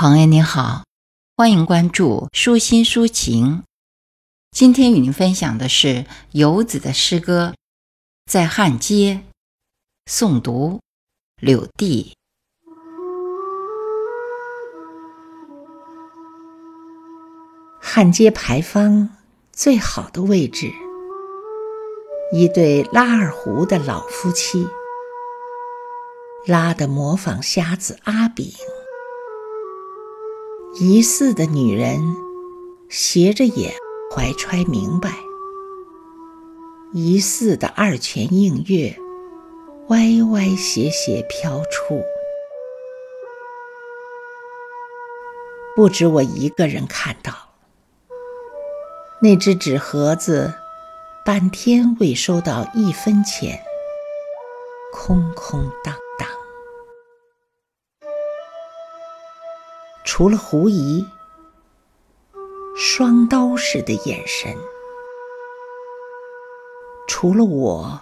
朋友您好，欢迎关注舒心抒情。今天与您分享的是游子的诗歌《在汉街》，诵读柳地。汉街牌坊最好的位置，一对拉二胡的老夫妻，拉的模仿瞎子阿炳。疑似的女人斜着眼，怀揣明白；疑似的二泉映月，歪歪斜斜飘出。不止我一个人看到，那只纸盒子半天未收到一分钱，空空荡。除了狐疑，双刀似的眼神；除了我，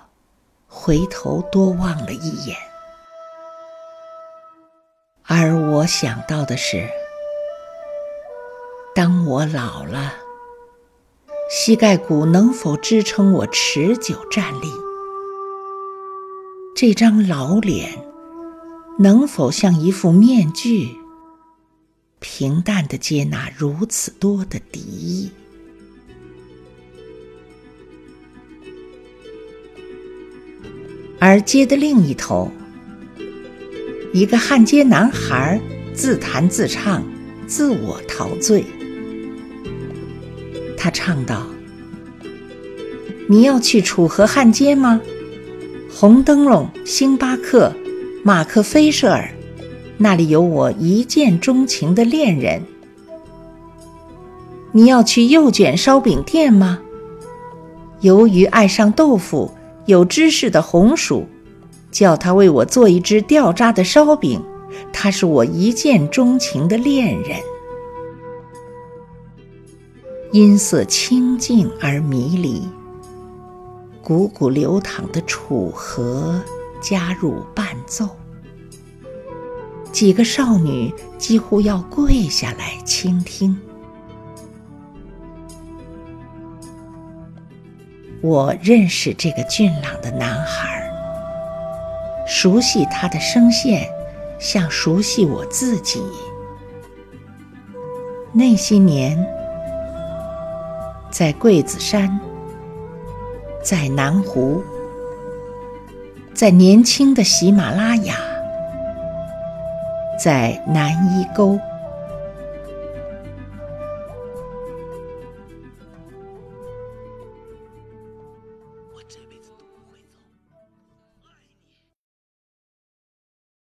回头多望了一眼。而我想到的是，当我老了，膝盖骨能否支撑我持久站立？这张老脸能否像一副面具？平淡的接纳如此多的敌意，而街的另一头，一个汉街男孩自弹自唱，自我陶醉。他唱道：“你要去楚河汉街吗？红灯笼，星巴克，马克菲舍尔。”那里有我一见钟情的恋人。你要去右卷烧饼店吗？由于爱上豆腐，有知识的红薯，叫他为我做一只掉渣的烧饼。他是我一见钟情的恋人。音色清静而迷离，汩汩流淌的楚河加入伴奏。几个少女几乎要跪下来倾听。我认识这个俊朗的男孩，熟悉他的声线，像熟悉我自己。那些年，在桂子山，在南湖，在年轻的喜马拉雅。在南一沟，